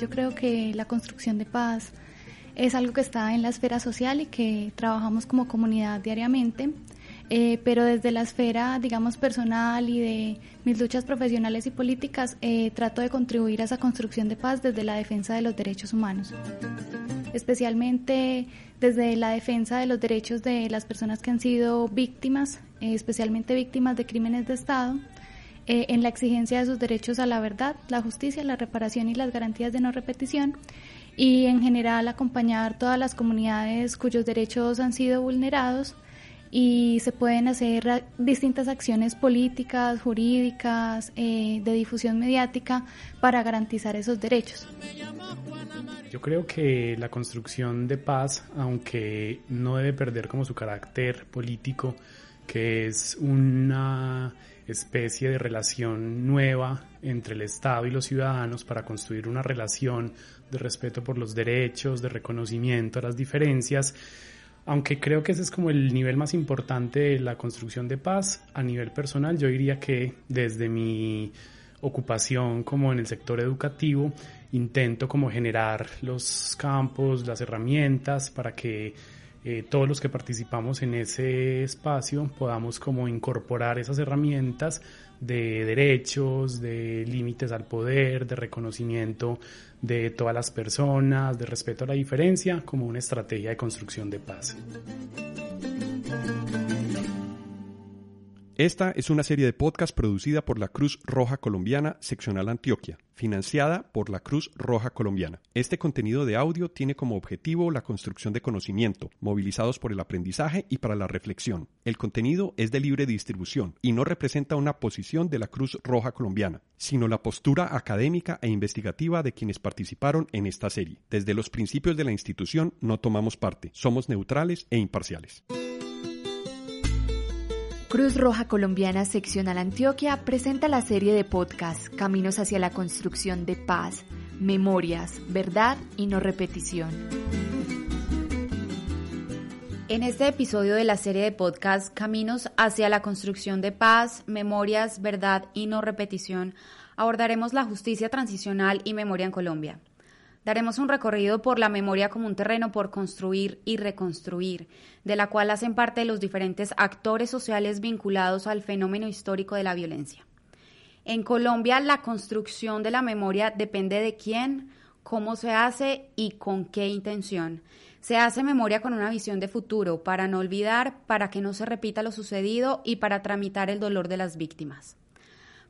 Yo creo que la construcción de paz es algo que está en la esfera social y que trabajamos como comunidad diariamente. Eh, pero desde la esfera, digamos, personal y de mis luchas profesionales y políticas, eh, trato de contribuir a esa construcción de paz desde la defensa de los derechos humanos, especialmente desde la defensa de los derechos de las personas que han sido víctimas, eh, especialmente víctimas de crímenes de Estado, en la exigencia de sus derechos a la verdad, la justicia, la reparación y las garantías de no repetición, y en general acompañar todas las comunidades cuyos derechos han sido vulnerados y se pueden hacer distintas acciones políticas, jurídicas, eh, de difusión mediática para garantizar esos derechos. Yo creo que la construcción de paz, aunque no debe perder como su carácter político, que es una especie de relación nueva entre el Estado y los ciudadanos para construir una relación de respeto por los derechos, de reconocimiento a las diferencias, aunque creo que ese es como el nivel más importante de la construcción de paz, a nivel personal. Yo diría que desde mi ocupación como en el sector educativo intento como generar los campos, las herramientas para que eh, todos los que participamos en ese espacio podamos como incorporar esas herramientas de derechos, de límites al poder, de reconocimiento de todas las personas, de respeto a la diferencia, como una estrategia de construcción de paz. Esta es una serie de podcast producida por la Cruz Roja Colombiana Seccional Antioquia, financiada por la Cruz Roja Colombiana. Este contenido de audio tiene como objetivo la construcción de conocimiento, movilizados por el aprendizaje y para la reflexión. El contenido es de libre distribución y no representa una posición de la Cruz Roja Colombiana, sino la postura académica e investigativa de quienes participaron en esta serie. Desde los principios de la institución no tomamos parte, somos neutrales e imparciales. Cruz Roja Colombiana Seccional Antioquia presenta la serie de podcast Caminos hacia la construcción de paz, memorias, verdad y no repetición. En este episodio de la serie de podcast Caminos hacia la construcción de paz, memorias, verdad y no repetición, abordaremos la justicia transicional y memoria en Colombia. Daremos un recorrido por la memoria como un terreno por construir y reconstruir, de la cual hacen parte los diferentes actores sociales vinculados al fenómeno histórico de la violencia. En Colombia, la construcción de la memoria depende de quién, cómo se hace y con qué intención. Se hace memoria con una visión de futuro, para no olvidar, para que no se repita lo sucedido y para tramitar el dolor de las víctimas.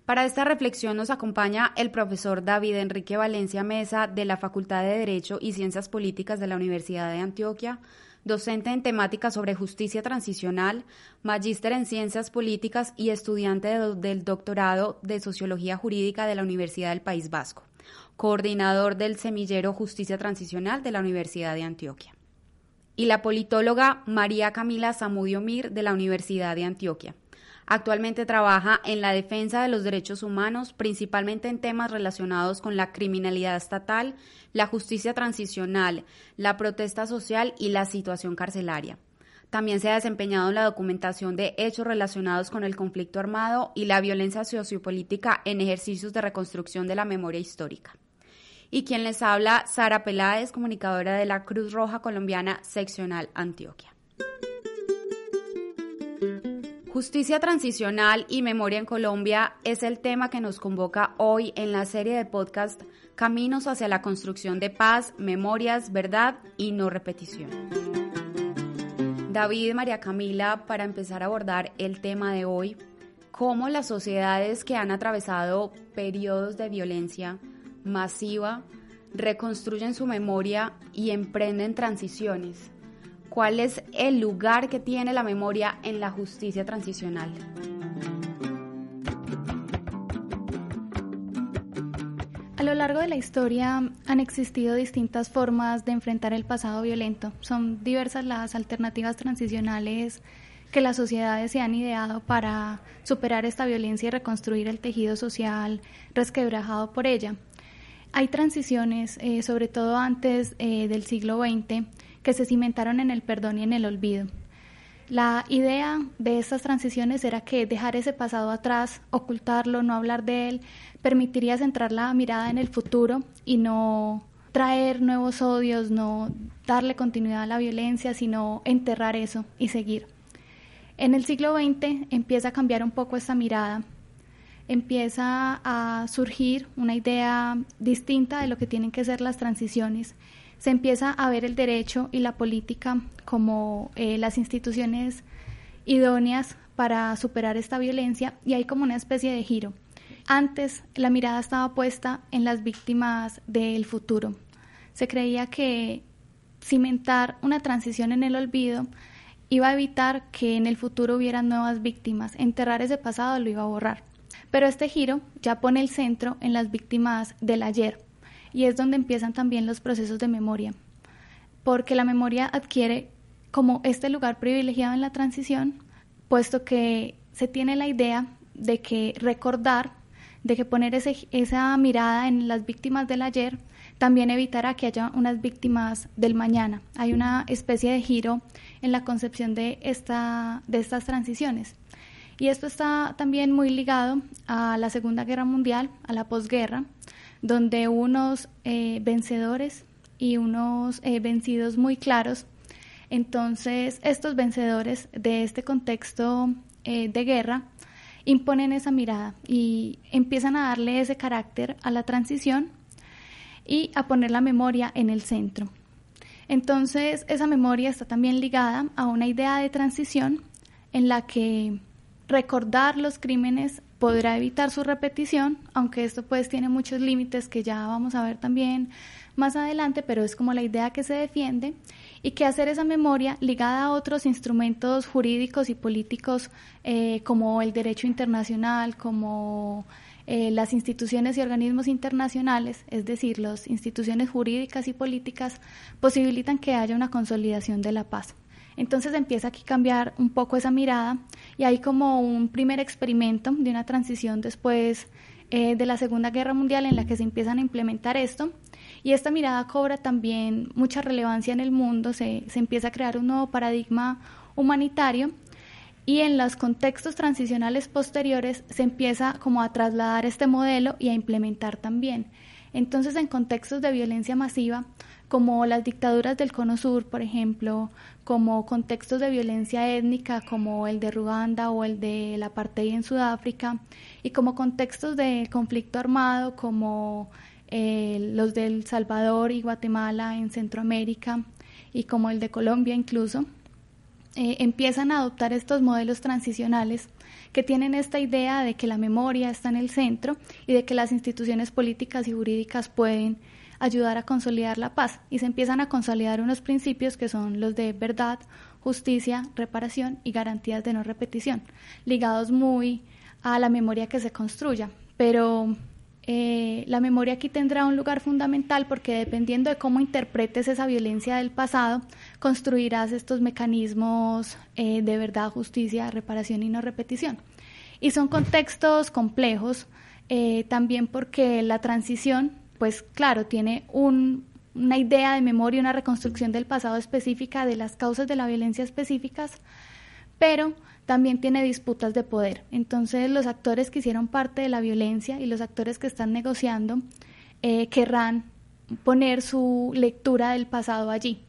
Para esta reflexión nos acompaña el profesor David Enrique Valencia Mesa de la Facultad de Derecho y Ciencias Políticas de la Universidad de Antioquia, docente en temáticas sobre justicia transicional, magíster en ciencias políticas y estudiante del doctorado de Sociología Jurídica de la Universidad del País Vasco, coordinador del semillero Justicia Transicional de la Universidad de Antioquia. Y la politóloga María Camila Zamudio Mir de la Universidad de Antioquia Actualmente trabaja en la defensa de los derechos humanos, principalmente en temas relacionados con la criminalidad estatal, la justicia transicional, la protesta social y la situación carcelaria. También se ha desempeñado en la documentación de hechos relacionados con el conflicto armado y la violencia sociopolítica en ejercicios de reconstrucción de la memoria histórica. Y quien les habla, Sara Peláez, comunicadora de la Cruz Roja Colombiana Seccional Antioquia. Justicia transicional y memoria en Colombia es el tema que nos convoca hoy en la serie de podcast Caminos hacia la construcción de paz, memorias, verdad y no repetición. David y María Camila, para empezar a abordar el tema de hoy, cómo las sociedades que han atravesado periodos de violencia masiva reconstruyen su memoria y emprenden transiciones cuál es el lugar que tiene la memoria en la justicia transicional. A lo largo de la historia han existido distintas formas de enfrentar el pasado violento. Son diversas las alternativas transicionales que las sociedades se han ideado para superar esta violencia y reconstruir el tejido social resquebrajado por ella. Hay transiciones, eh, sobre todo antes eh, del siglo XX, que se cimentaron en el perdón y en el olvido. La idea de estas transiciones era que dejar ese pasado atrás, ocultarlo, no hablar de él, permitiría centrar la mirada en el futuro y no traer nuevos odios, no darle continuidad a la violencia, sino enterrar eso y seguir. En el siglo XX empieza a cambiar un poco esta mirada, empieza a surgir una idea distinta de lo que tienen que ser las transiciones se empieza a ver el derecho y la política como eh, las instituciones idóneas para superar esta violencia y hay como una especie de giro. Antes la mirada estaba puesta en las víctimas del futuro. Se creía que cimentar una transición en el olvido iba a evitar que en el futuro hubiera nuevas víctimas. Enterrar ese pasado lo iba a borrar. Pero este giro ya pone el centro en las víctimas del ayer, y es donde empiezan también los procesos de memoria, porque la memoria adquiere como este lugar privilegiado en la transición, puesto que se tiene la idea de que recordar, de que poner ese, esa mirada en las víctimas del ayer, también evitará que haya unas víctimas del mañana. Hay una especie de giro en la concepción de, esta, de estas transiciones. Y esto está también muy ligado a la Segunda Guerra Mundial, a la posguerra, donde unos eh, vencedores y unos eh, vencidos muy claros. Entonces, estos vencedores de este contexto eh, de guerra imponen esa mirada y empiezan a darle ese carácter a la transición y a poner la memoria en el centro. Entonces, esa memoria está también ligada a una idea de transición en la que recordar los crímenes podrá evitar su repetición, aunque esto pues tiene muchos límites que ya vamos a ver también más adelante, pero es como la idea que se defiende y que hacer esa memoria ligada a otros instrumentos jurídicos y políticos eh, como el derecho internacional, como eh, las instituciones y organismos internacionales, es decir, las instituciones jurídicas y políticas, posibilitan que haya una consolidación de la paz. Entonces empieza aquí a cambiar un poco esa mirada y hay como un primer experimento de una transición después eh, de la Segunda Guerra Mundial en la que se empiezan a implementar esto y esta mirada cobra también mucha relevancia en el mundo, se, se empieza a crear un nuevo paradigma humanitario y en los contextos transicionales posteriores se empieza como a trasladar este modelo y a implementar también. Entonces, en contextos de violencia masiva, como las dictaduras del Cono Sur, por ejemplo, como contextos de violencia étnica como el de Ruanda o el de la apartheid en Sudáfrica, y como contextos de conflicto armado como eh, los del Salvador y Guatemala en Centroamérica y como el de Colombia incluso, eh, empiezan a adoptar estos modelos transicionales que tienen esta idea de que la memoria está en el centro y de que las instituciones políticas y jurídicas pueden ayudar a consolidar la paz y se empiezan a consolidar unos principios que son los de verdad, justicia, reparación y garantías de no repetición, ligados muy a la memoria que se construya. Pero eh, la memoria aquí tendrá un lugar fundamental porque dependiendo de cómo interpretes esa violencia del pasado, construirás estos mecanismos eh, de verdad, justicia, reparación y no repetición. Y son contextos complejos eh, también porque la transición pues claro, tiene una idea de memoria, una reconstrucción del pasado específica, de las causas de la violencia específicas, pero también tiene disputas de poder. Entonces los actores que hicieron parte de la violencia y los actores que están negociando eh, querrán poner su lectura del pasado allí,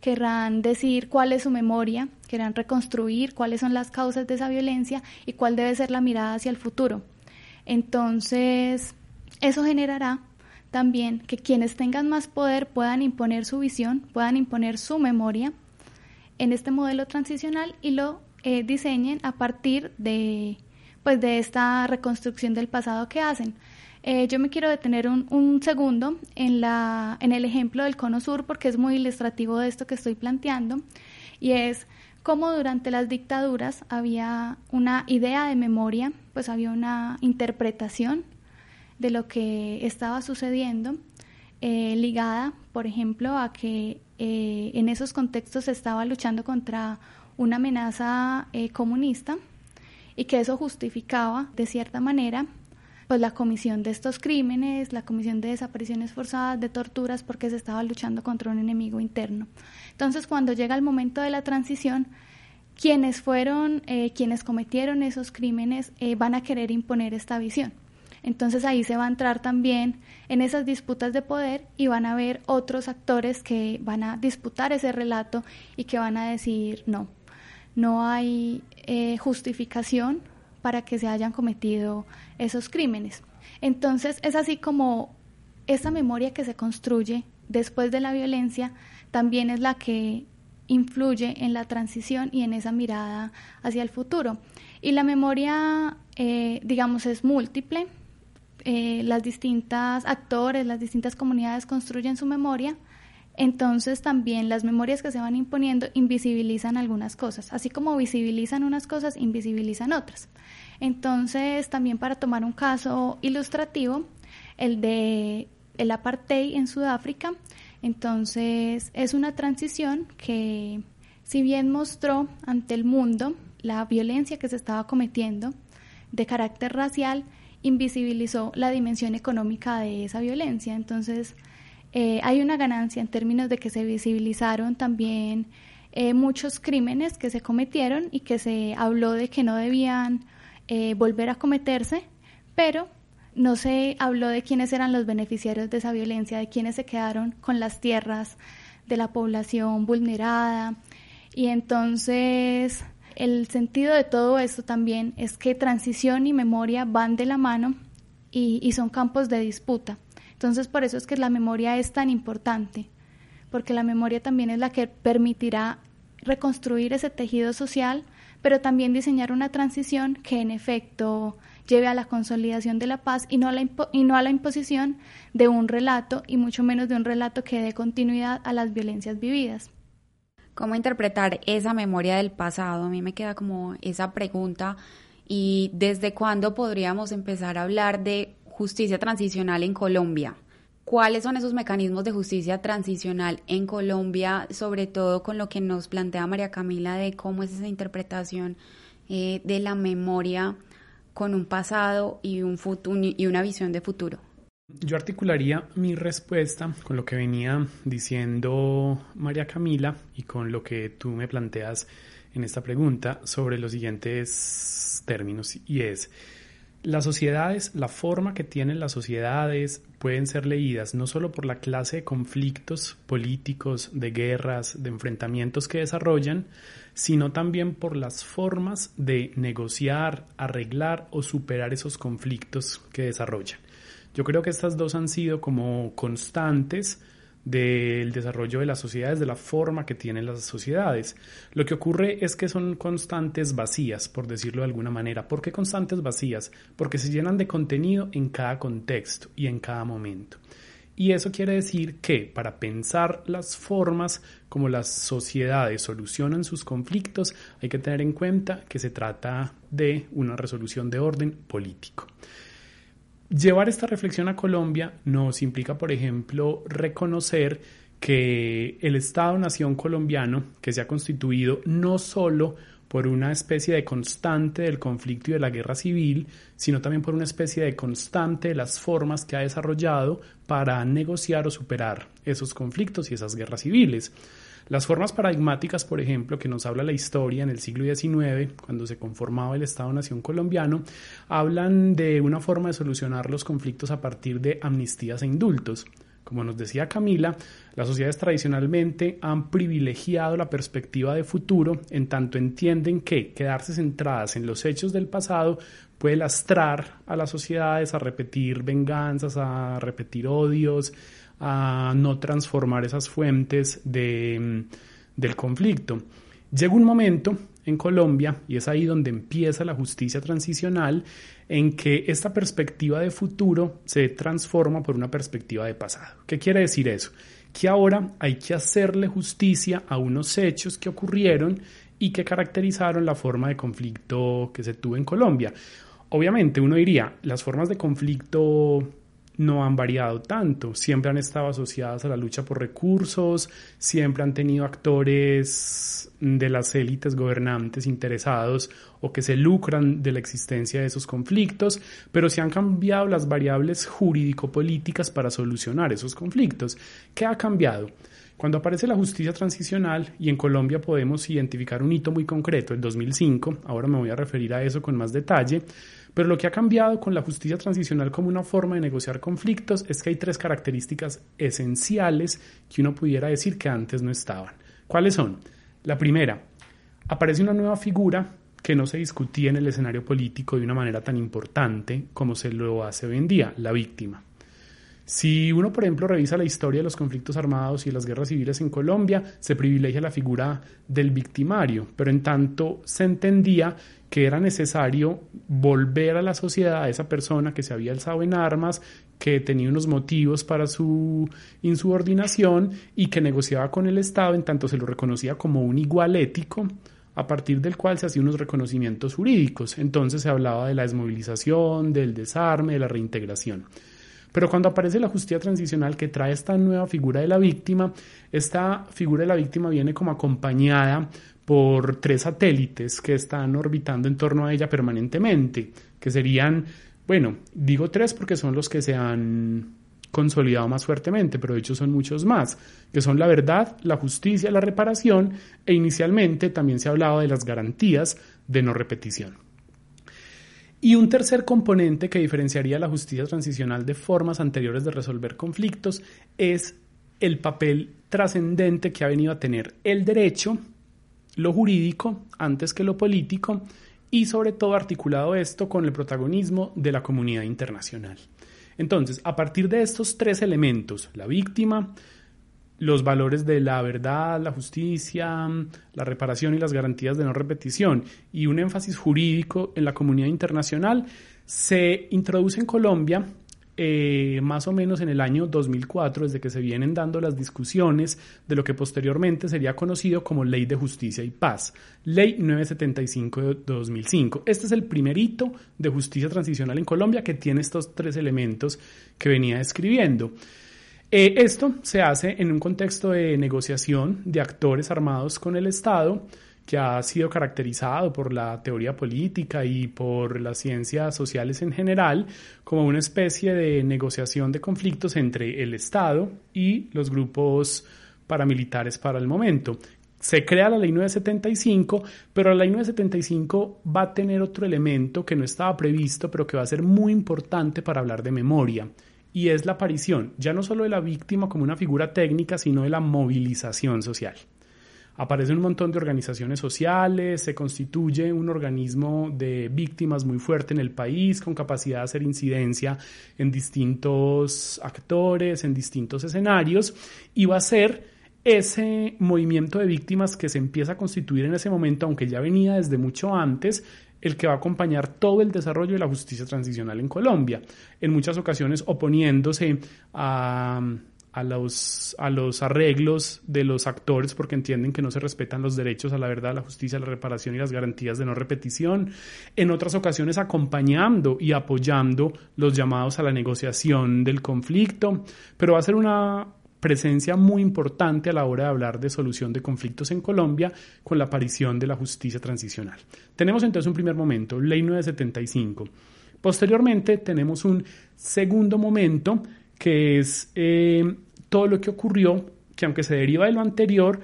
querrán decir cuál es su memoria, querrán reconstruir cuáles son las causas de esa violencia y cuál debe ser la mirada hacia el futuro. Entonces, eso generará también que quienes tengan más poder puedan imponer su visión, puedan imponer su memoria en este modelo transicional y lo eh, diseñen a partir de, pues, de esta reconstrucción del pasado que hacen. Eh, yo me quiero detener un, un, segundo en, la, en el ejemplo del Cono Sur porque es muy ilustrativo de esto que estoy planteando y es cómo durante las dictaduras había una idea de memoria, pues había una interpretación de lo que estaba sucediendo, eh, ligada, por ejemplo, a que eh, en esos contextos se estaba luchando contra una amenaza eh, comunista y que eso justificaba, de cierta manera, pues la comisión de estos crímenes, la comisión de desapariciones forzadas, de torturas, porque se estaba luchando contra un enemigo interno. Entonces, cuando llega el momento de la transición, quienes fueron, quienes cometieron esos crímenes van a querer imponer esta visión. Entonces ahí se va a entrar también en esas disputas de poder y van a haber otros actores que van a disputar ese relato y que van a decir no, no hay eh, justificación para que se hayan cometido esos crímenes. Entonces es así como esa memoria que se construye después de la violencia también es la que influye en la transición y en esa mirada hacia el futuro. Y la memoria, eh, digamos, es múltiple. Eh, las distintas actores, las distintas comunidades construyen su memoria. Entonces también las memorias que se van imponiendo invisibilizan algunas cosas. Así como visibilizan unas cosas, invisibilizan otras. Entonces también para tomar un caso ilustrativo, el de el apartheid en Sudáfrica, entonces, es una transición que, si bien mostró ante el mundo la violencia que se estaba cometiendo de carácter racial, invisibilizó la dimensión económica de esa violencia. Entonces, eh, hay una ganancia en términos de que se visibilizaron también eh, muchos crímenes que se cometieron y que se habló de que no debían eh, volver a cometerse, pero no se habló de quiénes eran los beneficiarios de esa violencia, de quiénes se quedaron con las tierras de la población vulnerada. Y entonces el sentido de todo esto también es que transición y memoria van de la mano y, son campos de disputa. Entonces por eso es que la memoria es tan importante, porque la memoria también es la que permitirá reconstruir ese tejido social, pero también diseñar una transición que en efecto lleve a la consolidación de la paz y no a la, y no a la imposición de un relato y mucho menos de un relato que dé continuidad a las violencias vividas. ¿Cómo interpretar esa memoria del pasado? A mí me queda como esa pregunta y desde cuándo podríamos empezar a hablar de justicia transicional en Colombia. ¿Cuáles son esos mecanismos de justicia transicional en Colombia, sobre todo con lo que nos plantea María Camila de cómo es esa interpretación eh, de la memoria con un pasado y, un futuro, y una visión de futuro? Yo articularía mi respuesta con lo que venía diciendo María Camila y con lo que tú me planteas en esta pregunta sobre los siguientes términos y es las sociedades, la forma que tienen las sociedades pueden ser leídas no solo por la clase de conflictos políticos, de guerras, de enfrentamientos que desarrollan, sino también por las formas de negociar, arreglar o superar esos conflictos que desarrollan. Yo creo que estas dos han sido como constantes del desarrollo de las sociedades, de la forma que tienen las sociedades. Lo que ocurre es que son constantes vacías, por decirlo de alguna manera. ¿Por qué constantes vacías? Porque se llenan de contenido en cada contexto y en cada momento. Y eso quiere decir que para pensar las formas como las sociedades solucionan sus conflictos, hay que tener en cuenta que se trata de una resolución de orden político. Llevar esta reflexión a Colombia nos implica, por ejemplo, reconocer que el Estado-Nación colombiano, que se ha constituido no solo por una especie de constante del conflicto y de la guerra civil, sino también por una especie de constante de las formas que ha desarrollado para negociar o superar esos conflictos y esas guerras civiles. Las formas paradigmáticas, por ejemplo, que nos habla la historia en el siglo XIX, cuando se conformaba el Estado-Nación colombiano, hablan de una forma de solucionar los conflictos a partir de amnistías e indultos. Como nos decía Camila, las sociedades tradicionalmente han privilegiado la perspectiva de futuro en tanto entienden que quedarse centradas en los hechos del pasado puede lastrar a las sociedades a repetir venganzas, a repetir odios, a no transformar esas fuentes de, del conflicto. Llega un momento en Colombia, y es ahí donde empieza la justicia transicional, en que esta perspectiva de futuro se transforma por una perspectiva de pasado. ¿Qué quiere decir eso? Que ahora hay que hacerle justicia a unos hechos que ocurrieron y que caracterizaron la forma de conflicto que se tuvo en Colombia. Obviamente uno diría, las formas de conflicto no han variado tanto, siempre han estado asociadas a la lucha por recursos, siempre han tenido actores de las élites gobernantes interesados o que se lucran de la existencia de esos conflictos, pero se han cambiado las variables jurídico-políticas para solucionar esos conflictos. ¿Qué ha cambiado? Cuando aparece la justicia transicional y en Colombia podemos identificar un hito muy concreto, el 2005, ahora me voy a referir a eso con más detalle, pero lo que ha cambiado con la justicia transicional como una forma de negociar conflictos es que hay tres características esenciales que uno pudiera decir que antes no estaban. ¿Cuáles son? La primera, aparece una nueva figura que no se discutía en el escenario político de una manera tan importante como se lo hace hoy en día, la víctima. Si uno, por ejemplo, revisa la historia de los conflictos armados y las guerras civiles en Colombia, se privilegia la figura del victimario, pero en tanto se entendía que era necesario volver a la sociedad a esa persona que se había alzado en armas, que tenía unos motivos para su insubordinación y que negociaba con el Estado, en tanto se lo reconocía como un igual ético, a partir del cual se hacían unos reconocimientos jurídicos. Entonces se hablaba de la desmovilización, del desarme, de la reintegración. Pero cuando aparece la justicia transicional que trae esta nueva figura de la víctima, esta figura de la víctima viene como acompañada por tres satélites que están orbitando en torno a ella permanentemente, que serían, bueno, digo tres porque son los que se han consolidado más fuertemente, pero de hecho son muchos más, que son la verdad, la justicia, la reparación e inicialmente también se ha hablado de las garantías de no repetición. Y un tercer componente que diferenciaría la justicia transicional de formas anteriores de resolver conflictos es el papel trascendente que ha venido a tener el derecho, lo jurídico, antes que lo político, y sobre todo articulado esto con el protagonismo de la comunidad internacional. Entonces, a partir de estos tres elementos, la víctima, los valores de la verdad, la justicia, la reparación y las garantías de no repetición y un énfasis jurídico en la comunidad internacional, se introduce en Colombia eh, más o menos en el año 2004, desde que se vienen dando las discusiones de lo que posteriormente sería conocido como Ley de Justicia y Paz, Ley 975 de 2005. Este es el primer hito de justicia transicional en Colombia que tiene estos tres elementos que venía describiendo. Eh, esto se hace en un contexto de negociación de actores armados con el Estado que ha sido caracterizado por la teoría política y por las ciencias sociales en general como una especie de negociación de conflictos entre el Estado y los grupos paramilitares para el momento. Se crea la ley 975, pero la ley 975 va a tener otro elemento que no estaba previsto, pero que va a ser muy importante para hablar de memoria, y es la aparición ya no solo de la víctima como una figura técnica, sino de la movilización social. Aparecen un montón de organizaciones sociales, se constituye un organismo de víctimas muy fuerte en el país, con capacidad de hacer incidencia en distintos actores, en distintos escenarios, y va a ser ese movimiento de víctimas que se empieza a constituir en ese momento, aunque ya venía desde mucho antes, el que va a acompañar todo el desarrollo de la justicia transicional en Colombia, en muchas ocasiones oponiéndose a, los, a los arreglos de los actores porque entienden que no se respetan los derechos a la verdad, la justicia, la reparación y las garantías de no repetición. En otras ocasiones acompañando y apoyando los llamados a la negociación del conflicto. Pero va a ser una, presencia muy importante a la hora de hablar de solución de conflictos en Colombia con la aparición de la justicia transicional. Tenemos entonces un primer momento, Ley 975. Posteriormente tenemos un segundo momento que es eh, todo lo que ocurrió, que aunque se deriva de lo anterior,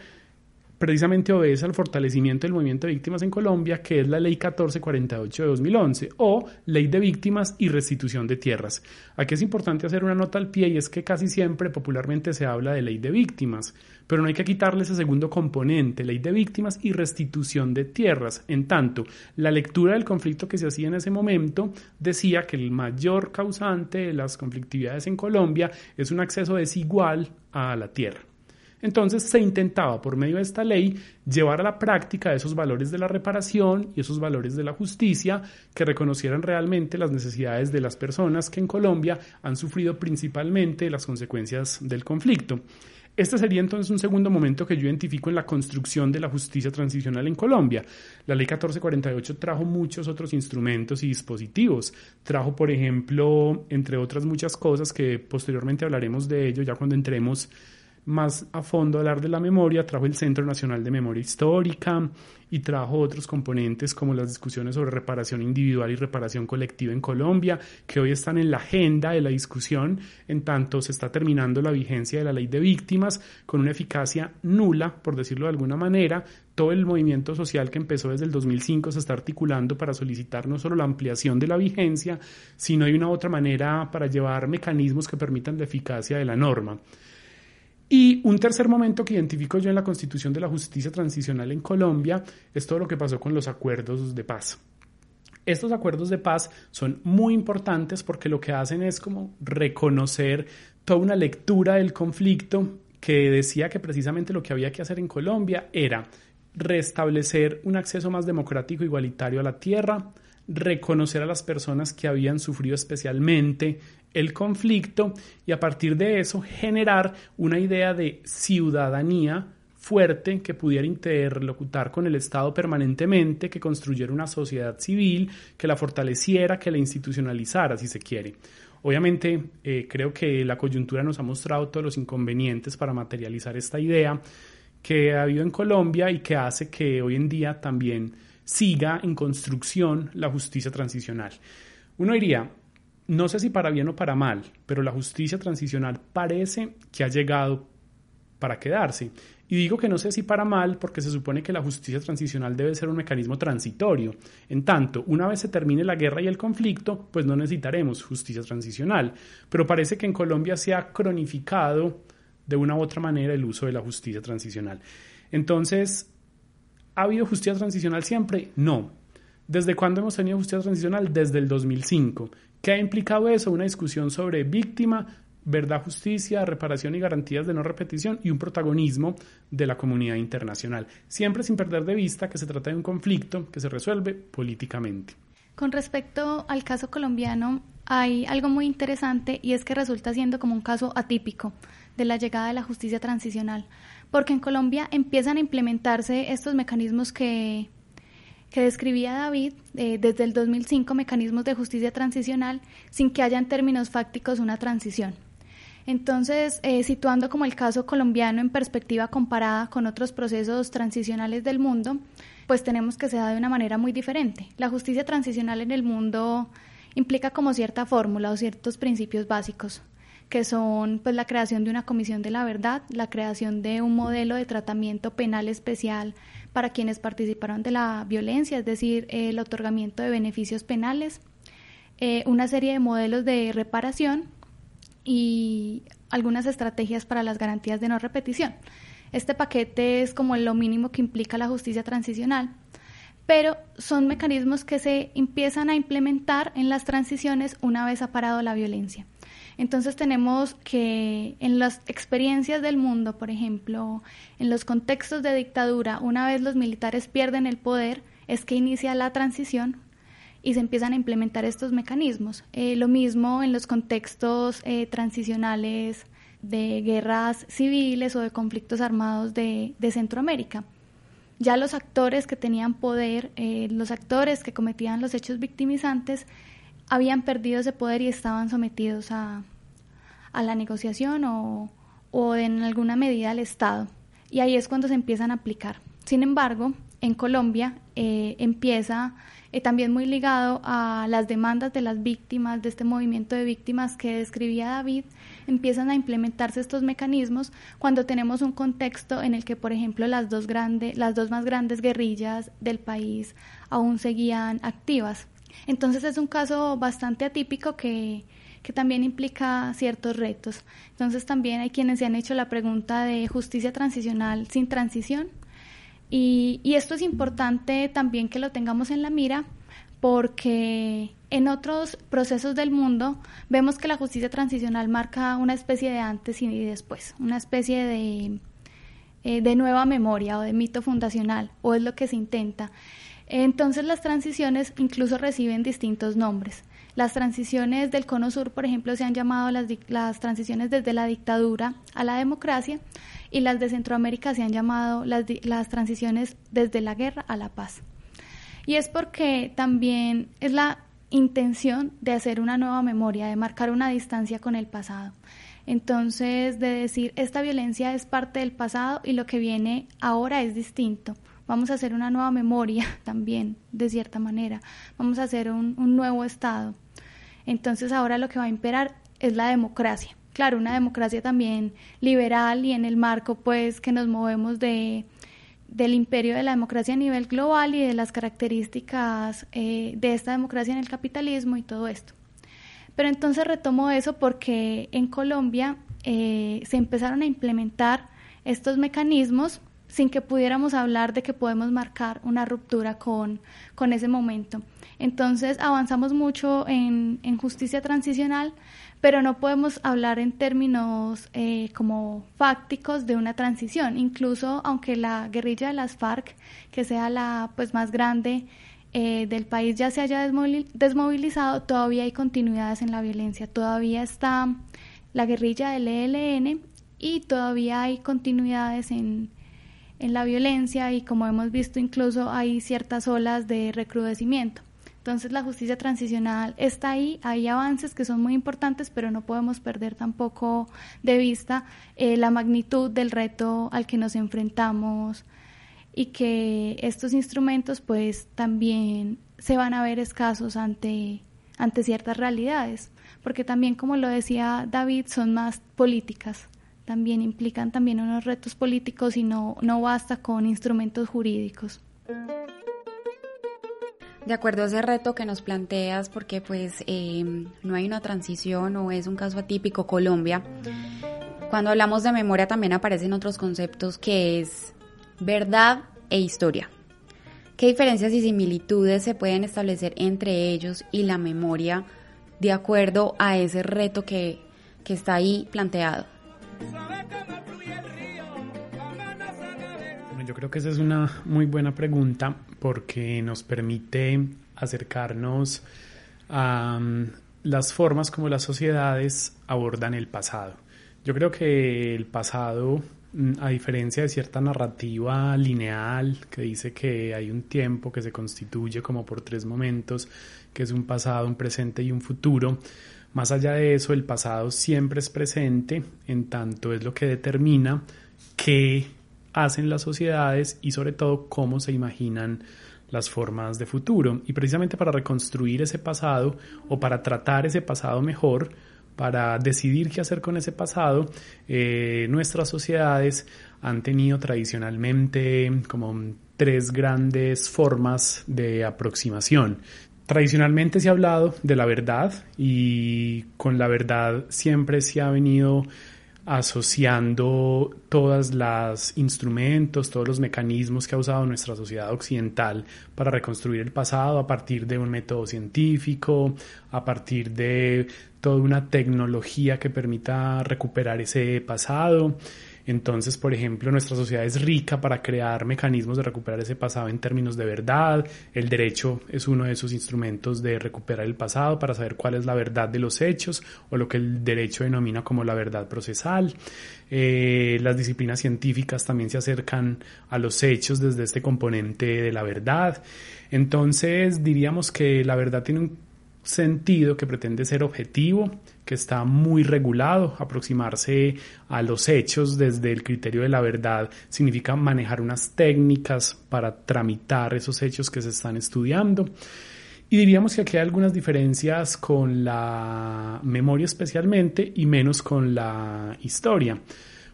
precisamente obedece al fortalecimiento del movimiento de víctimas en Colombia, que es la Ley 1448 de 2011 o Ley de Víctimas y Restitución de Tierras. Aquí es importante hacer una nota al pie y es que casi siempre popularmente se habla de Ley de Víctimas, pero no hay que quitarle ese segundo componente, Ley de Víctimas y Restitución de Tierras. En tanto, la lectura del conflicto que se hacía en ese momento decía que el mayor causante de las conflictividades en Colombia es un acceso desigual a la tierra. Entonces se intentaba por medio de esta ley llevar a la práctica esos valores de la reparación y esos valores de la justicia que reconocieran realmente las necesidades de las personas que en Colombia han sufrido principalmente las consecuencias del conflicto. Este sería entonces un segundo momento que yo identifico en la construcción de la justicia transicional en Colombia. La ley 1448 trajo muchos otros instrumentos y dispositivos. Trajo, por ejemplo, entre otras muchas cosas que posteriormente hablaremos de ello ya cuando entremos más a fondo hablar de la memoria, trajo el Centro Nacional de Memoria Histórica y trajo otros componentes como las discusiones sobre reparación individual y reparación colectiva en Colombia, que hoy están en la agenda de la discusión, en tanto se está terminando la vigencia de la ley de víctimas con una eficacia nula, por decirlo de alguna manera. Todo el movimiento social que empezó desde el 2005 se está articulando para solicitar no solo la ampliación de la vigencia, sino de una otra manera para llevar mecanismos que permitan la eficacia de la norma. Y un tercer momento que identifico yo en la constitución de la justicia transicional en Colombia es todo lo que pasó con los acuerdos de paz. Estos acuerdos de paz son muy importantes porque lo que hacen es como reconocer toda una lectura del conflicto que decía que precisamente lo que había que hacer en Colombia era restablecer un acceso más democrático e igualitario a la tierra, reconocer a las personas que habían sufrido especialmente el conflicto y a partir de eso generar una idea de ciudadanía fuerte que pudiera interlocutar con el Estado permanentemente, que construyera una sociedad civil, que la fortaleciera, que la institucionalizara, si se quiere. Obviamente, eh, creo que la coyuntura nos ha mostrado todos los inconvenientes para materializar esta idea que ha habido en Colombia y que hace que hoy en día también siga en construcción la justicia transicional. Uno diría, no sé si para bien o para mal, pero la justicia transicional parece que ha llegado para quedarse. Y digo que no sé si para mal porque se supone que la justicia transicional debe ser un mecanismo transitorio. En tanto, una vez se termine la guerra y el conflicto, pues no necesitaremos justicia transicional. Pero parece que en Colombia se ha cronificado de una u otra manera el uso de la justicia transicional. Entonces, ¿ha habido justicia transicional siempre? No. ¿Desde cuándo hemos tenido justicia transicional? Desde el 2005. ¿Qué ha implicado eso? Una discusión sobre víctima, verdad, justicia, reparación y garantías de no repetición y un protagonismo de la comunidad internacional, siempre sin perder de vista que se trata de un conflicto que se resuelve políticamente. Con respecto al caso colombiano, hay algo muy interesante y es que resulta siendo como un caso atípico de la llegada de la justicia transicional, porque en Colombia empiezan a implementarse estos mecanismos que que describía David eh, desde el 2005 mecanismos de justicia transicional sin que haya en términos fácticos una transición. Entonces, eh, situando como el caso colombiano en perspectiva comparada con otros procesos transicionales del mundo, pues tenemos que se da de una manera muy diferente. La justicia transicional en el mundo implica como cierta fórmula o ciertos principios básicos que son pues la creación de una comisión de la verdad, la creación de un modelo de tratamiento penal especial para quienes participaron de la violencia, es decir, el otorgamiento de beneficios penales, eh, una serie de modelos de reparación y algunas estrategias para las garantías de no repetición. Este paquete es como lo mínimo que implica la justicia transicional, pero son mecanismos que se empiezan a implementar en las transiciones una vez ha parado la violencia. Entonces tenemos que en las experiencias del mundo, por ejemplo, en los contextos de dictadura, una vez los militares pierden el poder, es que inicia la transición y se empiezan a implementar estos mecanismos. Eh, lo mismo en los contextos eh, transicionales de guerras civiles o de conflictos armados de, Centroamérica. Ya los actores que tenían poder, eh, los actores que cometían los hechos victimizantes, habían perdido ese poder y estaban sometidos a, la negociación o, en alguna medida al Estado. Y ahí es cuando se empiezan a aplicar. Sin embargo, en Colombia eh, empieza eh, también muy ligado a las demandas de las víctimas, de este movimiento de víctimas que describía David, empiezan a implementarse estos mecanismos cuando tenemos un contexto en el que, por ejemplo, las dos, las dos más grandes guerrillas del país aún seguían activas. Entonces es un caso bastante atípico que, también implica ciertos retos. Entonces también hay quienes se han hecho la pregunta de justicia transicional sin transición. Y, y esto es importante también que lo tengamos en la mira porque en otros procesos del mundo vemos que la justicia transicional marca una especie de antes y después, una especie de, eh, de nueva memoria o de mito fundacional, o es lo que se intenta. Entonces las transiciones incluso reciben distintos nombres. Las transiciones del Cono Sur, por ejemplo, se han llamado las, transiciones desde la dictadura a la democracia y las de Centroamérica se han llamado las, transiciones desde la guerra a la paz. Y es porque también es la intención de hacer una nueva memoria, de marcar una distancia con el pasado. Entonces, de decir, esta violencia es parte del pasado y lo que viene ahora es distinto. Vamos a hacer una nueva memoria también, de cierta manera. Vamos a hacer un nuevo Estado. Entonces, ahora lo que va a imperar es la democracia. Claro, una democracia también liberal y en el marco, pues, que nos movemos de, del imperio de la democracia a nivel global y de las características eh, de esta democracia en el capitalismo y todo esto. Pero entonces retomo eso porque en Colombia eh, se empezaron a implementar estos mecanismos sin que pudiéramos hablar de que podemos marcar una ruptura con, con ese momento. Entonces avanzamos mucho en, en justicia transicional, pero no podemos hablar en términos eh, como fácticos de una transición. Incluso aunque la guerrilla de las FARC, que sea la pues más grande eh, del país, ya se haya desmovilizado, todavía hay continuidades en la violencia. Todavía está la guerrilla del ELN y todavía hay continuidades en, en la violencia y como hemos visto incluso hay ciertas olas de recrudecimiento. Entonces la justicia transicional está ahí, hay avances que son muy importantes, pero no podemos perder tampoco de vista eh, la magnitud del reto al que nos enfrentamos y que estos instrumentos pues también se van a ver escasos ante, ante ciertas realidades, porque también como lo decía David son más políticas, también implican también unos retos políticos y no, no basta con instrumentos jurídicos. De acuerdo a ese reto que nos planteas, porque pues em, no hay una transición o es un caso atípico Colombia, cuando hablamos de memoria también aparecen otros conceptos que es verdad e historia. ¿Qué diferencias y similitudes se pueden establecer entre ellos y la memoria de acuerdo a ese reto que, que está ahí planteado? Yo creo que esa es una muy buena pregunta porque nos permite acercarnos a mm, las formas como las sociedades abordan el pasado. Yo creo que el pasado, mm, a diferencia de cierta narrativa lineal que dice que hay un tiempo que se constituye como por tres momentos, que es un pasado, un presente y un futuro, más allá de eso, el pasado siempre es presente, en tanto es lo que determina qué hacen las sociedades y sobre todo cómo se imaginan las formas de futuro. Y precisamente para reconstruir ese pasado o para tratar ese pasado mejor, para decidir qué hacer con ese pasado, eh, nuestras sociedades han tenido tradicionalmente como tres grandes formas de aproximación. Tradicionalmente se ha hablado de la verdad y con la verdad siempre se ha venido asociando todos los instrumentos, todos los mecanismos que ha usado nuestra sociedad occidental para reconstruir el pasado a partir de un método científico, a partir de toda una tecnología que permita recuperar ese pasado. Entonces, por ejemplo, nuestra sociedad es rica para crear mecanismos de recuperar ese pasado en términos de verdad. El derecho es uno de esos instrumentos de recuperar el pasado para saber cuál es la verdad de los hechos o lo que el derecho denomina como la verdad procesal. Eh, las disciplinas científicas también se acercan a los hechos desde este componente de la verdad. Entonces, diríamos que la verdad tiene un sentido que pretende ser objetivo, que está muy regulado. Aproximarse a los hechos desde el criterio de la verdad significa manejar unas técnicas para tramitar esos hechos que se están estudiando. Y diríamos que aquí hay algunas diferencias con la memoria especialmente y menos con la historia.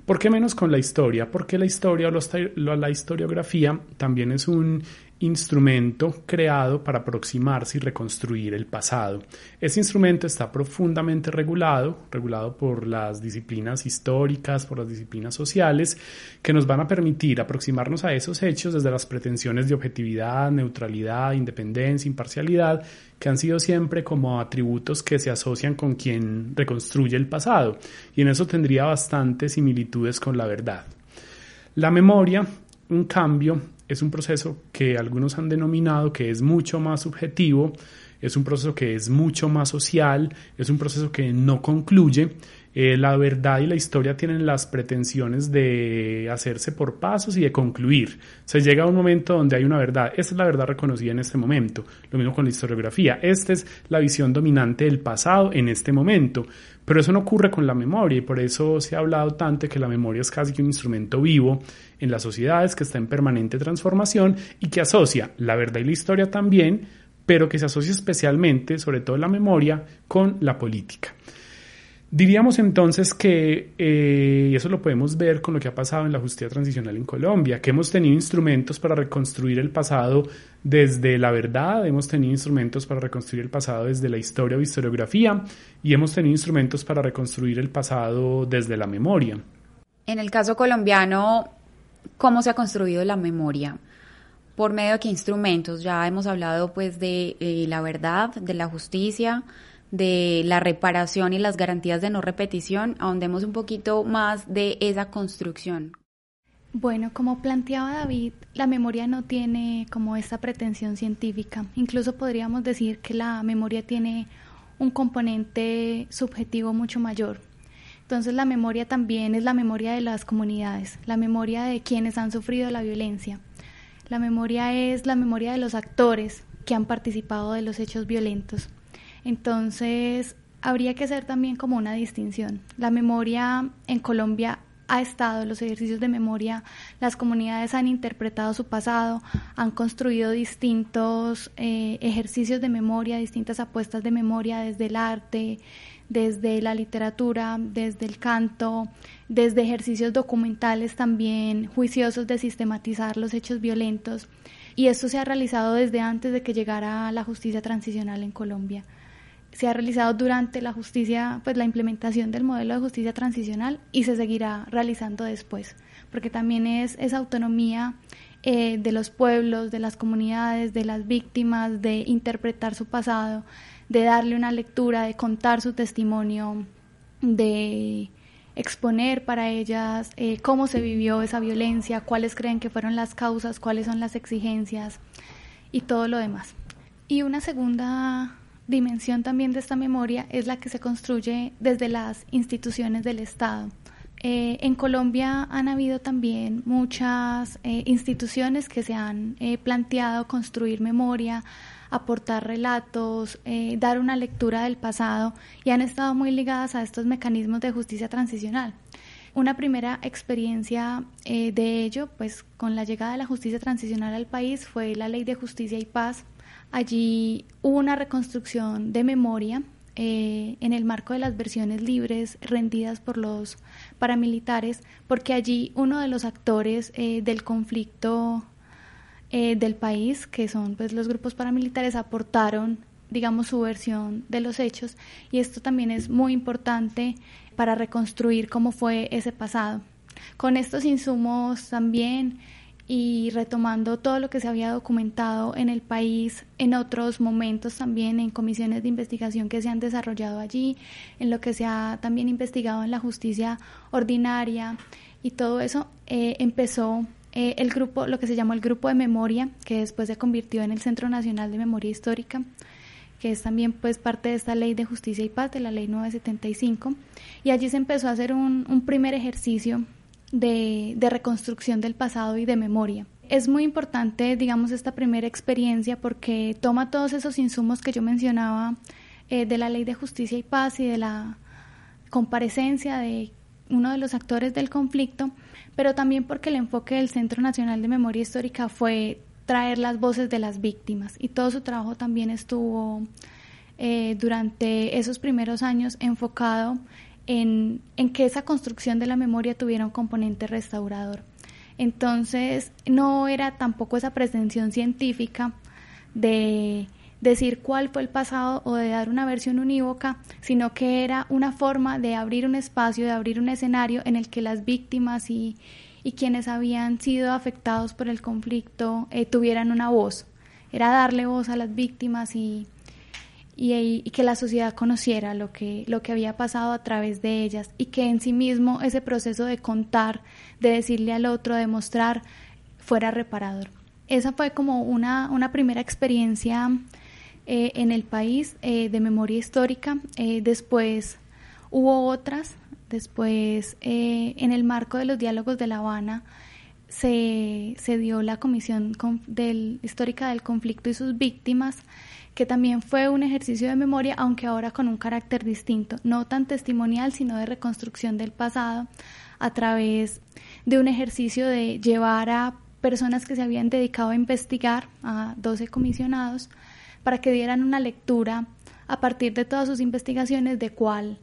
¿Por qué menos con la historia? Porque la historia o la historiografía también es un instrumento creado para aproximarse y reconstruir el pasado. Ese instrumento está profundamente regulado, regulado por las disciplinas históricas, por las disciplinas sociales, que nos van a permitir aproximarnos a esos hechos desde las pretensiones de objetividad, neutralidad, independencia, imparcialidad, que han sido siempre como atributos que se asocian con quien reconstruye el pasado, y en eso tendría bastantes similitudes con la verdad. La memoria, un cambio, es un proceso que algunos han denominado que es mucho más subjetivo, es un proceso que es mucho más social, es un proceso que no concluye. Eh, la verdad y la historia tienen las pretensiones de hacerse por pasos y de concluir. Se llega a un momento donde hay una verdad. Esta es la verdad reconocida en este momento. Lo mismo con la historiografía. Esta es la visión dominante del pasado en este momento. Pero eso no ocurre con la memoria y por eso se ha hablado tanto que la memoria es casi un instrumento vivo en las sociedades que está en permanente transformación y que asocia la verdad y la historia también pero que se asocia especialmente, sobre todo la memoria, con la política. Diríamos entonces que, eh, y eso lo podemos ver con lo que ha pasado en la justicia transicional en Colombia, que hemos tenido instrumentos para reconstruir el pasado desde la verdad, hemos tenido instrumentos para reconstruir el pasado desde la historia o historiografía, y hemos tenido instrumentos para reconstruir el pasado desde la memoria. En el caso colombiano, ¿cómo se ha construido la memoria? por medio de qué instrumentos. Ya hemos hablado pues de eh, la verdad, de la justicia, de la reparación y las garantías de no repetición. Ahondemos un poquito más de esa construcción. Bueno, como planteaba David, la memoria no tiene como esta pretensión científica. Incluso podríamos decir que la memoria tiene un componente subjetivo mucho mayor. Entonces la memoria también es la memoria de las comunidades, la memoria de quienes han sufrido la violencia. La memoria es la memoria de los actores que han participado de los hechos violentos. Entonces, habría que hacer también como una distinción. La memoria en Colombia ha estado, los ejercicios de memoria, las comunidades han interpretado su pasado, han construido distintos eh, ejercicios de memoria, distintas apuestas de memoria desde el arte, desde la literatura, desde el canto, desde ejercicios documentales también juiciosos de sistematizar los hechos violentos. Y esto se ha realizado desde antes de que llegara la justicia transicional en Colombia. Se ha realizado durante la justicia, pues la implementación del modelo de justicia transicional y se seguirá realizando después, porque también es esa autonomía eh, de los pueblos, de las comunidades, de las víctimas, de interpretar su pasado, de darle una lectura, de contar su testimonio, de exponer para ellas eh, cómo se vivió esa violencia, cuáles creen que fueron las causas, cuáles son las exigencias y todo lo demás. Y una segunda dimensión también de esta memoria es la que se construye desde las instituciones del Estado. Eh, en Colombia han habido también muchas eh, instituciones que se han planteado construir memoria, aportar relatos, eh, dar una lectura del pasado y han estado muy ligadas a estos mecanismos de justicia transicional. Una primera experiencia eh, de ello, pues con la llegada de la justicia transicional al país, fue la Ley de Justicia y Paz. Allí hubo una reconstrucción de memoria eh, en el marco de las versiones libres rendidas por los paramilitares, porque allí uno de los actores del conflicto eh, del país, que son pues los grupos paramilitares, aportaron digamos su versión de los hechos y esto también es muy importante para reconstruir cómo fue ese pasado. Con estos insumos también y retomando todo lo que se había documentado en el país en otros momentos también en comisiones de investigación que se han desarrollado allí, en lo que se ha también investigado en la justicia ordinaria y todo eso eh, empezó eh, el grupo, lo que se llamó el Grupo de Memoria, que después se convirtió en el Centro Nacional de Memoria Histórica, que es también pues parte de esta Ley de Justicia y Paz, de la Ley 975, y allí se empezó a hacer un, un primer ejercicio de, reconstrucción del pasado y de memoria. Es muy importante, digamos, esta primera experiencia porque toma todos esos insumos que yo mencionaba eh, de la Ley de Justicia y Paz y de la comparecencia de uno de los actores del conflicto, pero también porque el enfoque del Centro Nacional de Memoria Histórica fue traer las voces de las víctimas y todo su trabajo también estuvo eh, durante esos primeros años enfocado en, que esa construcción de la memoria tuviera un componente restaurador. Entonces no era tampoco esa pretensión científica de decir cuál fue el pasado o de dar una versión unívoca, sino que era una forma de abrir un espacio, de abrir un escenario en el que las víctimas y, y quienes habían sido afectados por el conflicto eh, tuvieran una voz. Era darle voz a las víctimas y, y, que la sociedad conociera lo que, lo que había pasado a través de ellas y que en sí mismo ese proceso de contar, de decirle al otro, de mostrar, fuera reparador. Esa fue como una, una primera experiencia eh, en el país eh, de memoria histórica. Eh, después hubo otras, después en el marco de los diálogos de La Habana se, se dio la Comisión del, Histórica del Conflicto y sus Víctimas, que también fue un ejercicio de memoria, aunque ahora con un carácter distinto, no tan testimonial, sino de reconstrucción del pasado a través de un ejercicio de llevar a personas que se habían dedicado a investigar, a 12 comisionados, para que dieran una lectura a partir de todas sus investigaciones de cuál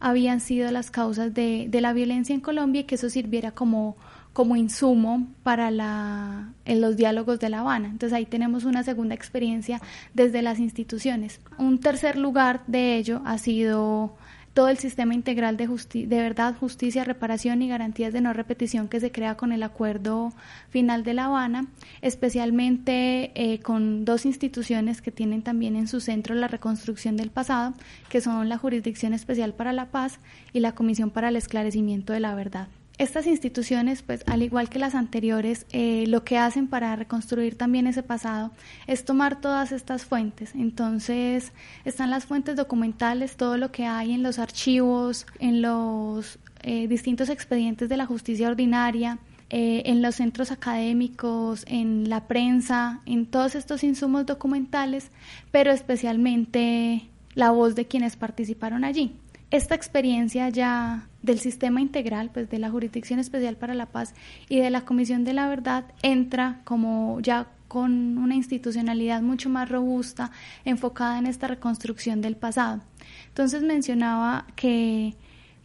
habían sido las causas de, de la violencia en Colombia y que eso sirviera como como insumo para la, en los diálogos de La Habana. Entonces ahí tenemos una segunda experiencia desde las instituciones. Un tercer lugar de ello ha sido todo el sistema integral de, de verdad, justicia, reparación y garantías de no repetición que se crea con el acuerdo final de La Habana, especialmente eh, con dos instituciones que tienen también en su centro la reconstrucción del pasado, que son la Jurisdicción Especial para la Paz y la Comisión para el Esclarecimiento de la Verdad. Estas instituciones, pues al igual que las anteriores, eh, lo que hacen para reconstruir también ese pasado es tomar todas estas fuentes. Entonces, están las fuentes documentales, todo lo que hay en los archivos, en los eh, distintos expedientes de la justicia ordinaria, eh, en los centros académicos, en la prensa, en todos estos insumos documentales, pero especialmente la voz de quienes participaron allí esta experiencia ya del sistema integral, pues de la Jurisdicción Especial para la Paz y de la Comisión de la Verdad entra como ya con una institucionalidad mucho más robusta, enfocada en esta reconstrucción del pasado. Entonces mencionaba que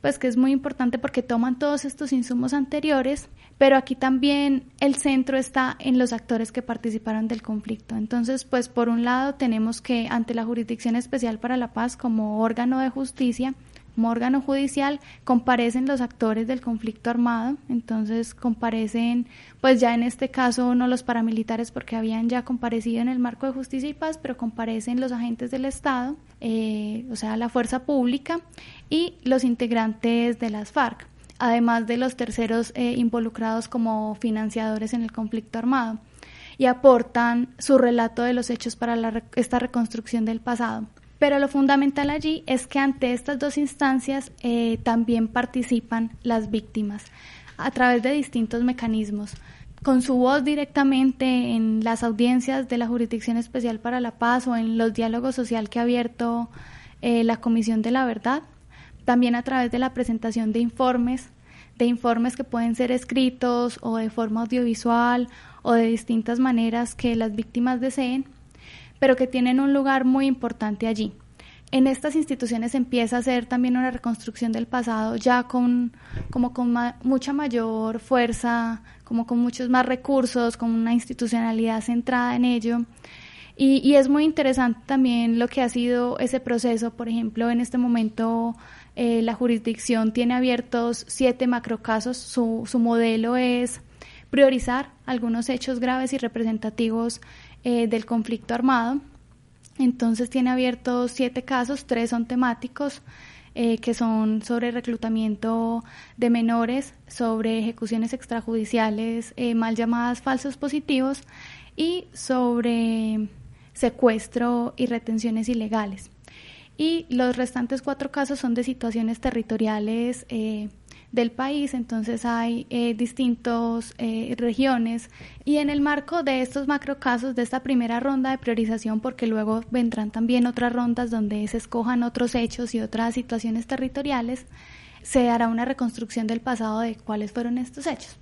pues que es muy importante porque toman todos estos insumos anteriores, pero aquí también el centro está en los actores que participaron del conflicto. Entonces, pues por un lado tenemos que ante la Jurisdicción Especial para la Paz como órgano de justicia, como órgano judicial comparecen los actores del conflicto armado, entonces comparecen, pues ya en este caso no los paramilitares porque habían ya comparecido en el marco de justicia y paz, pero comparecen los agentes del Estado, eh, o sea, la fuerza pública y los integrantes de las FARC además de los terceros eh, involucrados como financiadores en el conflicto armado, y aportan su relato de los hechos para esta reconstrucción del pasado. Pero lo fundamental allí es que ante estas dos instancias eh, también participan las víctimas a través de distintos mecanismos. Con su voz directamente en las audiencias de la Jurisdicción Especial para la Paz o en los diálogos social que ha abierto eh, la Comisión de la Verdad, también a través de la presentación de informes, de informes que pueden ser escritos o de forma audiovisual o de distintas maneras que las víctimas deseen pero que tienen un lugar muy importante allí. En estas instituciones empieza a ser también una reconstrucción del pasado ya con, como con mucha mayor fuerza, como con muchos más recursos, con una institucionalidad centrada en ello. Y, y, es muy interesante también lo que ha sido ese proceso. Por ejemplo, en este momento eh, la jurisdicción tiene abiertos siete macrocasos. Su, su modelo es priorizar algunos hechos graves y representativos eh, del conflicto armado. Entonces tiene abiertos siete casos, tres son temáticos, eh, que son sobre reclutamiento de menores, sobre ejecuciones extrajudiciales eh, mal llamadas falsos positivos y sobre secuestro y retenciones ilegales. Y los restantes cuatro casos son de situaciones territoriales del país, entonces hay eh, distintas eh, regiones y en el marco de estos macrocasos, de esta primera ronda de priorización, porque luego vendrán también otras rondas donde se escojan otros hechos y otras situaciones territoriales, se hará una reconstrucción del pasado de cuáles fueron estos hechos.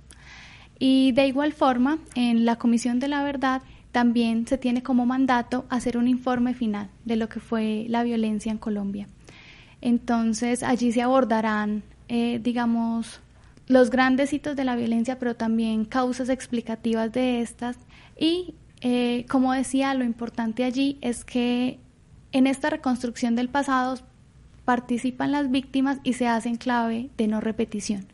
Y de igual forma, en la Comisión de la Verdad también se tiene como mandato hacer un informe final de lo que fue la violencia en Colombia. Entonces allí se abordarán eh, digamos, los grandes hitos de la violencia, pero también causas explicativas de estas. Y, eh, como decía, lo importante allí es que en esta reconstrucción del pasado participan las víctimas y se hacen clave de no repetición.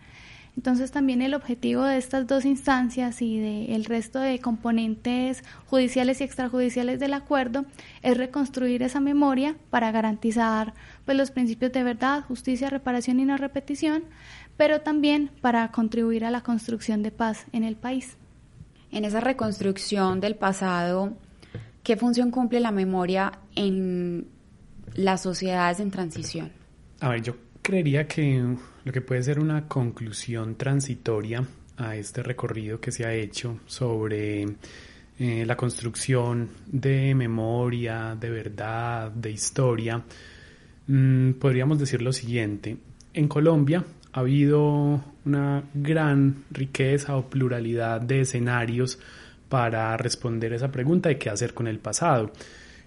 Entonces también el objetivo de estas dos instancias y del resto de componentes judiciales y extrajudiciales del acuerdo es reconstruir esa memoria para garantizar pues, los principios de verdad, justicia, reparación y no repetición, pero también para contribuir a la construcción de paz en el país. En esa reconstrucción del pasado ¿Qué función cumple la memoria en las sociedades en transición? A ver, yo creería que lo que puede ser una conclusión transitoria a este recorrido que se ha hecho sobre eh, la construcción de memoria, de verdad, de historia, mm, podríamos decir lo siguiente. En Colombia ha habido una gran riqueza o pluralidad de escenarios para responder esa pregunta de qué hacer con el pasado.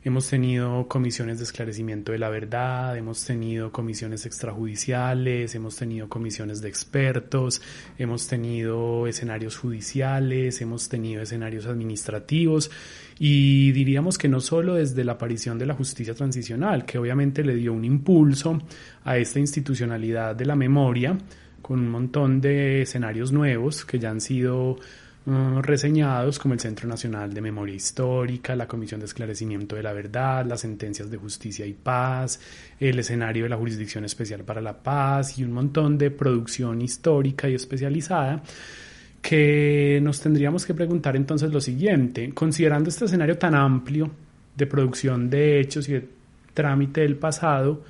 Hemos tenido comisiones de esclarecimiento de la verdad, hemos tenido comisiones extrajudiciales, hemos tenido comisiones de expertos, hemos tenido escenarios judiciales, hemos tenido escenarios administrativos y diríamos que no solo desde la aparición de la justicia transicional, que obviamente le dio un impulso a esta institucionalidad de la memoria, con un montón de escenarios nuevos que ya han sido uh, reseñados como el Centro Nacional de Memoria Histórica, la Comisión de Esclarecimiento de la Verdad, las sentencias de justicia y paz, el escenario de la Jurisdicción Especial para la Paz y un montón de producción histórica y especializada que nos tendríamos que preguntar entonces lo siguiente, considerando este escenario tan amplio de producción de hechos y de trámite del pasado,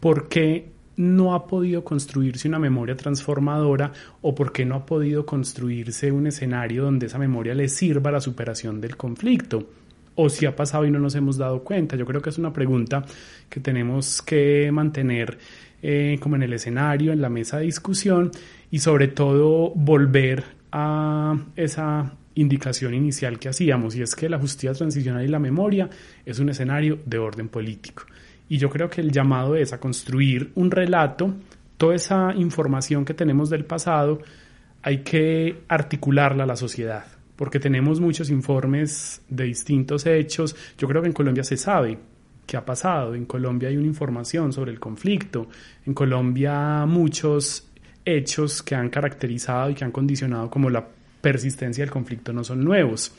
¿por qué no ha podido construirse una memoria transformadora o por qué no ha podido construirse un escenario donde esa memoria le sirva a la superación del conflicto? ¿O si ha pasado y no nos hemos dado cuenta? Yo creo que es una pregunta que tenemos que mantener eh, como en el escenario, en la mesa de discusión y sobre todo volver a esa indicación inicial que hacíamos y es que la justicia transicional y la memoria es un escenario de orden político. Y yo creo que el llamado es a construir un relato, toda esa información que tenemos del pasado, hay que articularla a la sociedad, porque tenemos muchos informes de distintos hechos. Yo creo que en Colombia se sabe qué ha pasado, en Colombia hay una información sobre el conflicto, en Colombia muchos hechos que han caracterizado y que han condicionado como la persistencia del conflicto no son nuevos.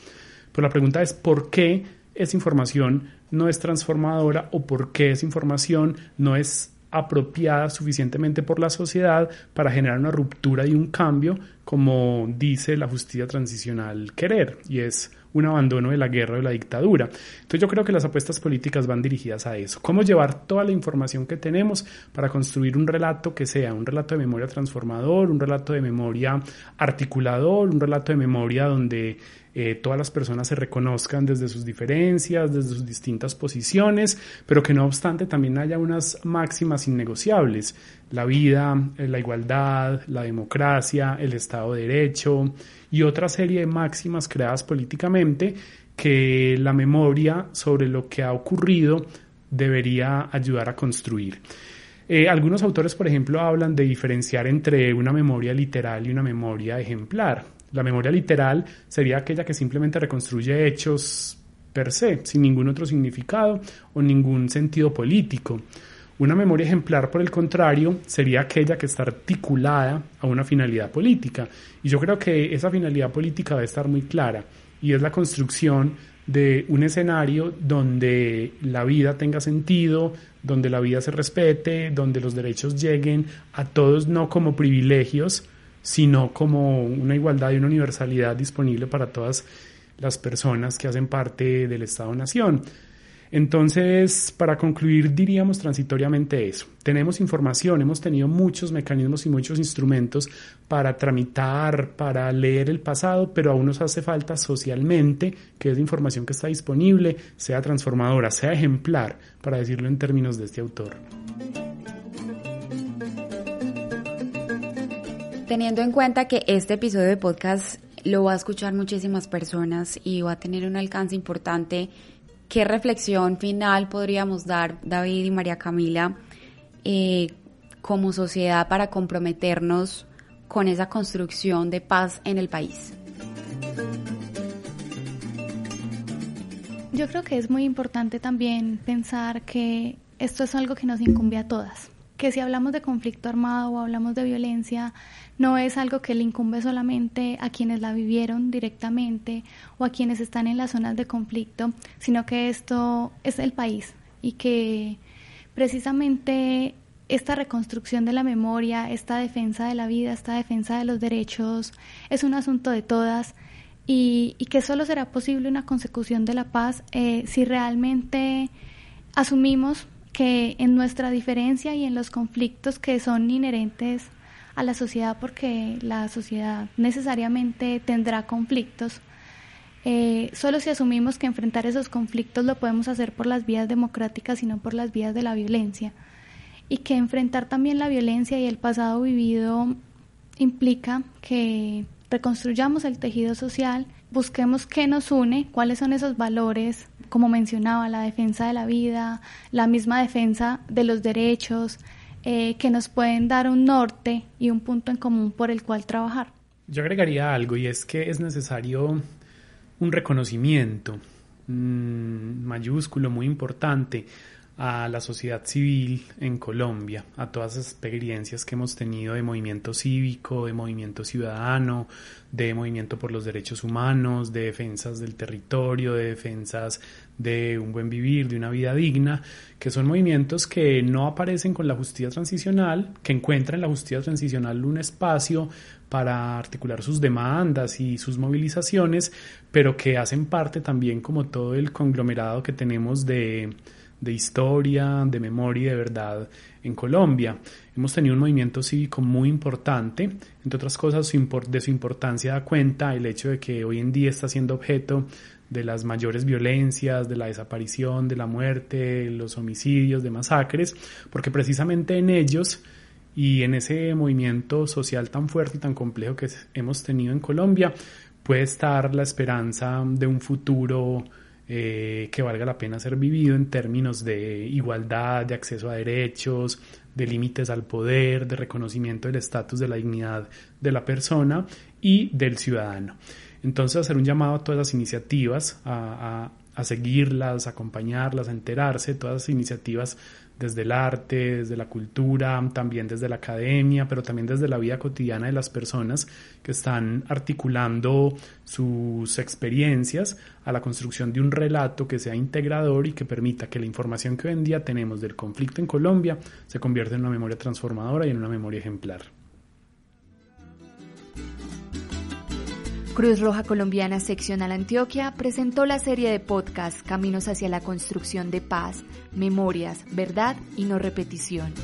Pero la pregunta es por qué esa información no es transformadora o por qué esa información no es apropiada suficientemente por la sociedad para generar una ruptura y un cambio como dice la justicia transicional querer y es un abandono de la guerra o de la dictadura. Entonces yo creo que las apuestas políticas van dirigidas a eso. Cómo llevar toda la información que tenemos para construir un relato que sea un relato de memoria transformador, un relato de memoria articulador, un relato de memoria donde eh, todas las personas se reconozcan desde sus diferencias, desde sus distintas posiciones, pero que no obstante también haya unas máximas innegociables, la vida, eh, la igualdad, la democracia, el Estado de Derecho y otra serie de máximas creadas políticamente que la memoria sobre lo que ha ocurrido debería ayudar a construir. Eh, algunos autores, por ejemplo, hablan de diferenciar entre una memoria literal y una memoria ejemplar. La memoria literal sería aquella que simplemente reconstruye hechos per se, sin ningún otro significado o ningún sentido político. Una memoria ejemplar, por el contrario, sería aquella que está articulada a una finalidad política. Y yo creo que esa finalidad política debe estar muy clara y es la construcción de un escenario donde la vida tenga sentido, donde la vida se respete, donde los derechos lleguen a todos no como privilegios, sino como una igualdad y una universalidad disponible para todas las personas que hacen parte del Estado-Nación. Entonces, para concluir, diríamos transitoriamente eso. Tenemos información, hemos tenido muchos mecanismos y muchos instrumentos para tramitar, para leer el pasado, pero aún nos hace falta socialmente que esa información que está disponible sea transformadora, sea ejemplar, para decirlo en términos de este autor. Teniendo en cuenta que este episodio de podcast lo va a escuchar muchísimas personas y va a tener un alcance importante, ¿qué reflexión final podríamos dar David y María Camila eh, como sociedad para comprometernos con esa construcción de paz en el país? Yo creo que es muy importante también pensar que esto es algo que nos incumbe a todas que si hablamos de conflicto armado o hablamos de violencia, no es algo que le incumbe solamente a quienes la vivieron directamente o a quienes están en las zonas de conflicto, sino que esto es el país y que precisamente esta reconstrucción de la memoria, esta defensa de la vida, esta defensa de los derechos, es un asunto de todas y, que solo será posible una consecución de la paz eh, si realmente asumimos que en nuestra diferencia y en los conflictos que son inherentes a la sociedad, porque la sociedad necesariamente tendrá conflictos, eh, solo si asumimos que enfrentar esos conflictos lo podemos hacer por las vías democráticas y no por las vías de la violencia, y que enfrentar también la violencia y el pasado vivido implica que reconstruyamos el tejido social, busquemos qué nos une, cuáles son esos valores, como mencionaba, la defensa de la vida, la misma defensa de los derechos, eh, que nos pueden dar un norte y un punto en común por el cual trabajar. Yo agregaría algo y es que es necesario un reconocimiento mayúsculo, muy importante a la sociedad civil en Colombia, a todas esas experiencias que hemos tenido de movimiento cívico, de movimiento ciudadano, de movimiento por los derechos humanos, de defensas del territorio, de defensas de un buen vivir, de una vida digna, que son movimientos que no aparecen con la justicia transicional, que encuentran en la justicia transicional un espacio para articular sus demandas y sus movilizaciones, pero que hacen parte también como todo el conglomerado que tenemos de de historia, de memoria y de verdad en Colombia. Hemos tenido un movimiento cívico muy importante, entre otras cosas de su importancia da cuenta el hecho de que hoy en día está siendo objeto de las mayores violencias, de la desaparición, de la muerte, los homicidios, de masacres, porque precisamente en ellos y en ese movimiento social tan fuerte y tan complejo que hemos tenido en Colombia puede estar la esperanza de un futuro eh, que valga la pena ser vivido en términos de igualdad, de acceso a derechos, de límites al poder, de reconocimiento del estatus de la dignidad de la persona y del ciudadano. Entonces, hacer un llamado a todas las iniciativas, a, a, a seguirlas, a acompañarlas, a enterarse, todas las iniciativas desde el arte, desde la cultura, también desde la academia, pero también desde la vida cotidiana de las personas que están articulando sus experiencias a la construcción de un relato que sea integrador y que permita que la información que hoy en día tenemos del conflicto en Colombia se convierta en una memoria transformadora y en una memoria ejemplar. Cruz Roja Colombiana Seccional Antioquia presentó la serie de podcast Caminos hacia la construcción de paz, memorias, verdad y no repetición.